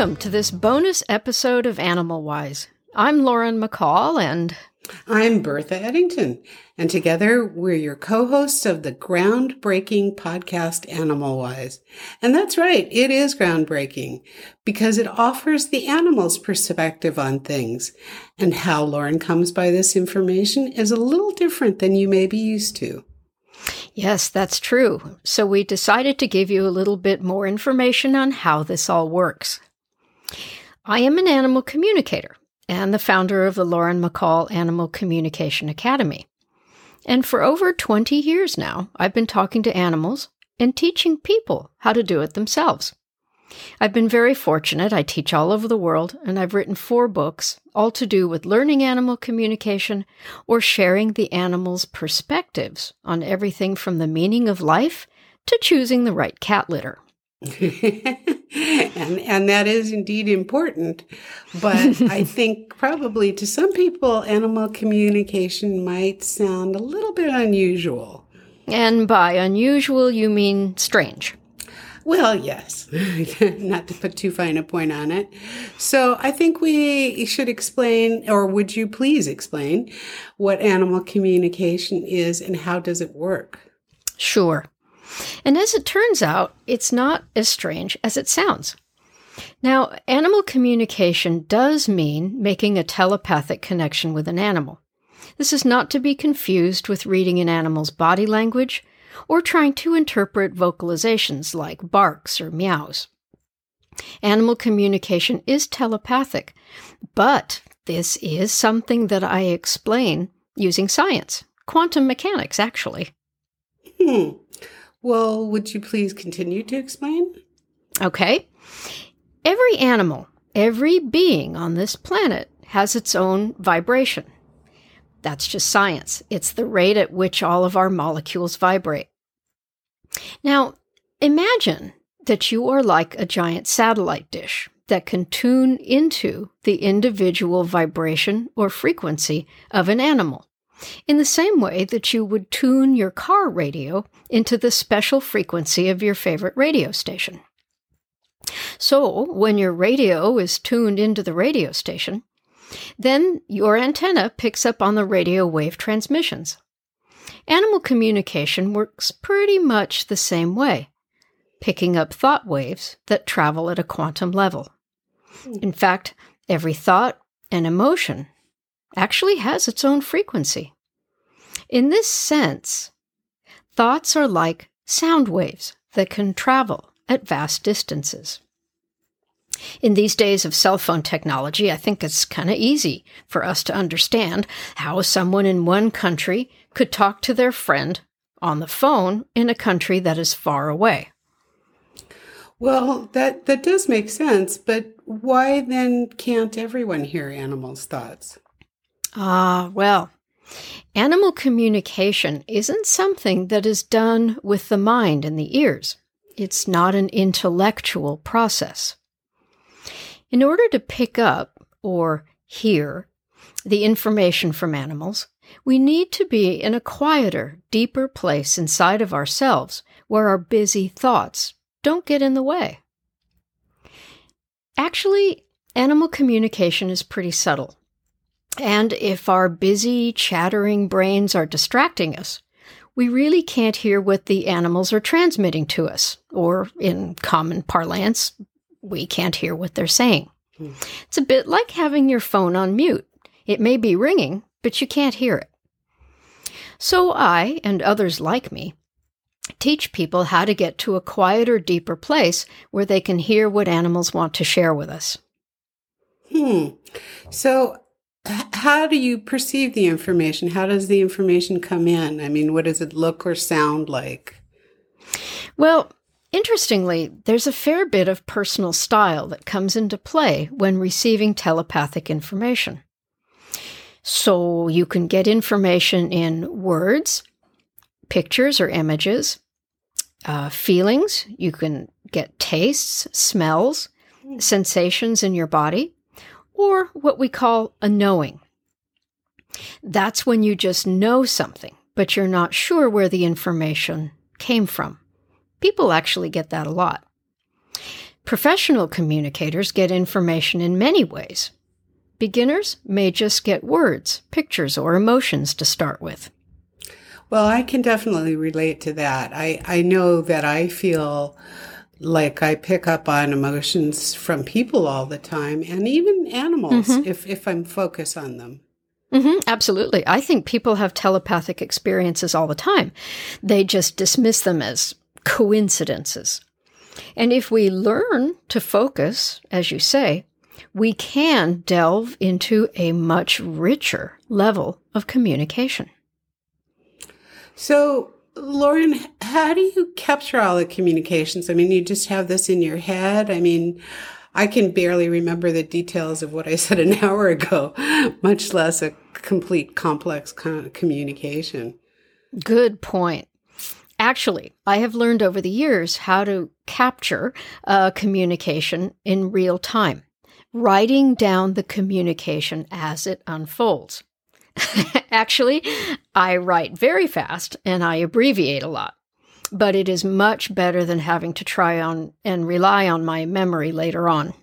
Welcome to this bonus episode of Animal Wise. I'm Lauren McCall, and I'm Bertha Eddington, and together we're your co hosts of the groundbreaking podcast Animal Wise. And that's right, it is groundbreaking because it offers the animal's perspective on things. And how Lauren comes by this information is a little different than you may be used to. Yes, that's true. So we decided to give you a little bit more information on how this all works. I am an animal communicator and the founder of the Lauren McCall Animal Communication Academy. And for over 20 years now, I've been talking to animals and teaching people how to do it themselves. I've been very fortunate. I teach all over the world, and I've written four books, all to do with learning animal communication or sharing the animal's perspectives on everything from the meaning of life to choosing the right cat litter. and and that is indeed important but i think probably to some people animal communication might sound a little bit unusual and by unusual you mean strange well, yes, not to put too fine a point on it. So I think we should explain, or would you please explain, what animal communication is and how does it work? Sure. And as it turns out, it's not as strange as it sounds. Now, animal communication does mean making a telepathic connection with an animal. This is not to be confused with reading an animal's body language or trying to interpret vocalizations like barks or meows. Animal communication is telepathic, but this is something that I explain using science, quantum mechanics, actually. Hmm. Well, would you please continue to explain? Okay. Every animal, every being on this planet has its own vibration. That's just science. It's the rate at which all of our molecules vibrate. Now, imagine that you are like a giant satellite dish that can tune into the individual vibration or frequency of an animal in the same way that you would tune your car radio into the special frequency of your favorite radio station. So, when your radio is tuned into the radio station, then your antenna picks up on the radio wave transmissions. Animal communication works pretty much the same way, picking up thought waves that travel at a quantum level. In fact, every thought and emotion actually has its own frequency. In this sense, thoughts are like sound waves that can travel at vast distances. In these days of cell phone technology, I think it's kind of easy for us to understand how someone in one country could talk to their friend on the phone in a country that is far away. Well, that, that does make sense, but why then can't everyone hear animals' thoughts? Ah, well, animal communication isn't something that is done with the mind and the ears. It's not an intellectual process. In order to pick up or hear the information from animals, we need to be in a quieter, deeper place inside of ourselves where our busy thoughts don't get in the way. Actually, animal communication is pretty subtle. And if our busy, chattering brains are distracting us, we really can't hear what the animals are transmitting to us, or in common parlance, we can't hear what they're saying. Hmm. It's a bit like having your phone on mute. It may be ringing, but you can't hear it. So I, and others like me, teach people how to get to a quieter, deeper place where they can hear what animals want to share with us. Hmm. So, how do you perceive the information? How does the information come in? I mean, what does it look or sound like? Well, interestingly, there's a fair bit of personal style that comes into play when receiving telepathic information. So you can get information in words, pictures or images, uh, feelings. You can get tastes, smells, sensations in your body, or what we call a knowing. That's when you just know something, but you're not sure where the information came from. People actually get that a lot. Professional communicators get information in many ways. Beginners may just get words, pictures, or emotions to start with. Well, I can definitely relate to that. I, I know that I feel like I pick up on emotions from people all the time and even animals mm-hmm. if, if I'm focused on them. Mm-hmm, absolutely. I think people have telepathic experiences all the time. They just dismiss them as coincidences. And if we learn to focus, as you say, we can delve into a much richer level of communication. So, Lauren, how do you capture all the communications? I mean, you just have this in your head. I mean, I can barely remember the details of what I said an hour ago, much less a complete complex communication. Good point. Actually, I have learned over the years how to capture uh, communication in real time, writing down the communication as it unfolds. Actually, I write very fast and I abbreviate a lot, but it is much better than having to try on and rely on my memory later on.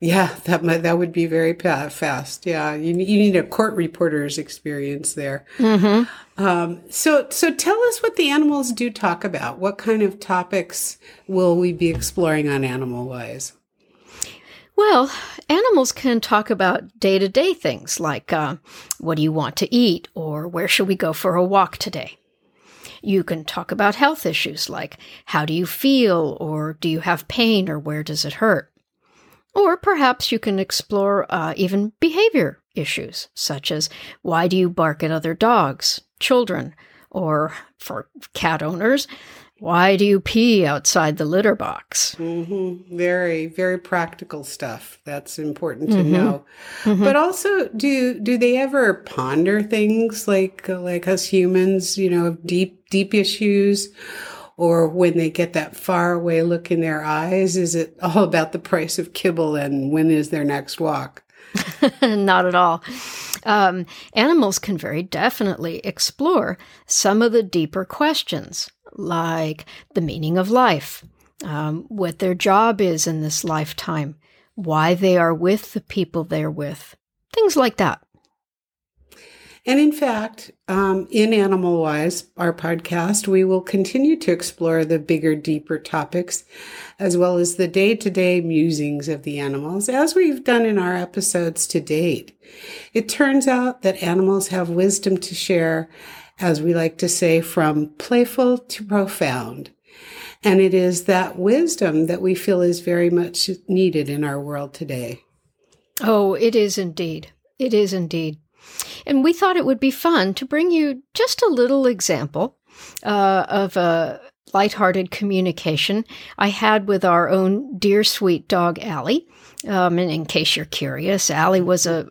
Yeah, that might, that would be very fast. Yeah, you, you need a court reporter's experience there. Mm-hmm. Um, so, so tell us what the animals do talk about. What kind of topics will we be exploring on Animal Wise? Well, animals can talk about day to day things like uh, what do you want to eat or where should we go for a walk today. You can talk about health issues like how do you feel or do you have pain or where does it hurt. Or perhaps you can explore uh, even behavior issues, such as why do you bark at other dogs, children, or for cat owners, why do you pee outside the litter box? Mm-hmm. Very, very practical stuff. That's important to mm-hmm. know. Mm-hmm. But also, do do they ever ponder things like like us humans? You know, deep deep issues, or when they get that far away look in their eyes? Is it all about the price of kibble and when is their next walk? Not at all. Um, animals can very definitely explore some of the deeper questions, like the meaning of life, um, what their job is in this lifetime, why they are with the people they're with, things like that. And in fact, um, in Animal Wise, our podcast, we will continue to explore the bigger, deeper topics, as well as the day to day musings of the animals, as we've done in our episodes to date. It turns out that animals have wisdom to share, as we like to say, from playful to profound. And it is that wisdom that we feel is very much needed in our world today. Oh, it is indeed. It is indeed. And we thought it would be fun to bring you just a little example uh, of a lighthearted communication I had with our own dear sweet dog, Allie. Um, and in case you're curious, Allie was a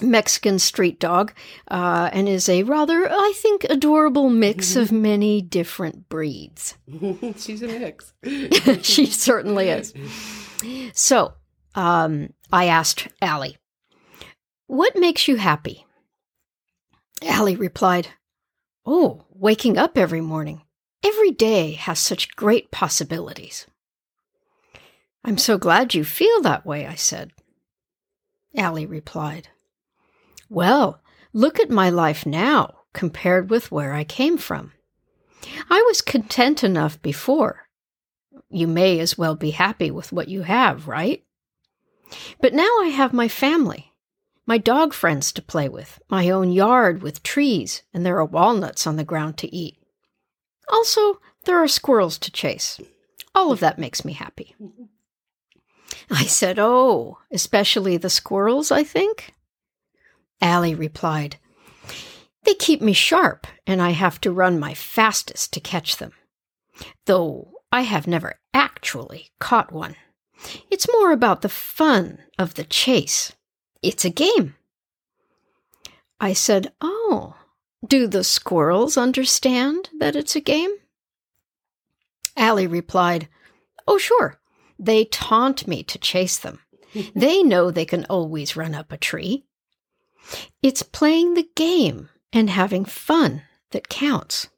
Mexican street dog uh, and is a rather, I think, adorable mix of many different breeds. She's a mix. she certainly is. So um, I asked Allie, What makes you happy? Allie replied, Oh, waking up every morning. Every day has such great possibilities. I'm so glad you feel that way, I said. Allie replied, Well, look at my life now compared with where I came from. I was content enough before. You may as well be happy with what you have, right? But now I have my family my dog friends to play with, my own yard with trees, and there are walnuts on the ground to eat. Also, there are squirrels to chase. All of that makes me happy. I said, Oh, especially the squirrels, I think? Allie replied, They keep me sharp, and I have to run my fastest to catch them. Though I have never actually caught one. It's more about the fun of the chase. It's a game. I said, Oh, do the squirrels understand that it's a game? Allie replied, Oh, sure. They taunt me to chase them. they know they can always run up a tree. It's playing the game and having fun that counts.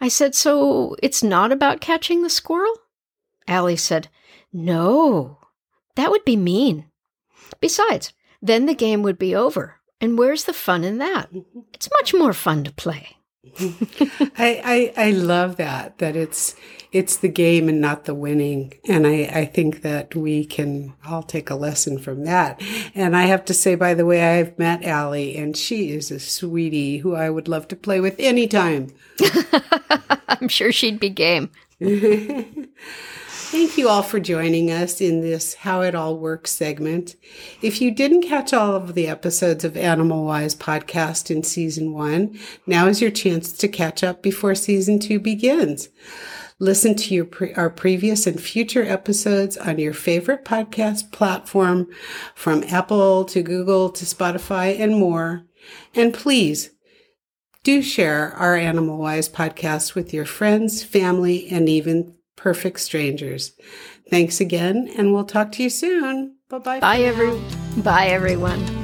I said, So it's not about catching the squirrel? Allie said, No, that would be mean. Besides, then the game would be over. And where's the fun in that? It's much more fun to play. I, I I love that that it's it's the game and not the winning. And I, I think that we can all take a lesson from that. And I have to say by the way I've met Allie and she is a sweetie who I would love to play with anytime. I'm sure she'd be game Thank you all for joining us in this How It All Works segment. If you didn't catch all of the episodes of Animal Wise podcast in season one, now is your chance to catch up before season two begins. Listen to your pre- our previous and future episodes on your favorite podcast platform from Apple to Google to Spotify and more. And please do share our Animal Wise podcast with your friends, family, and even perfect strangers. Thanks again, and we'll talk to you soon. Bye-bye. Bye, every- Bye everyone.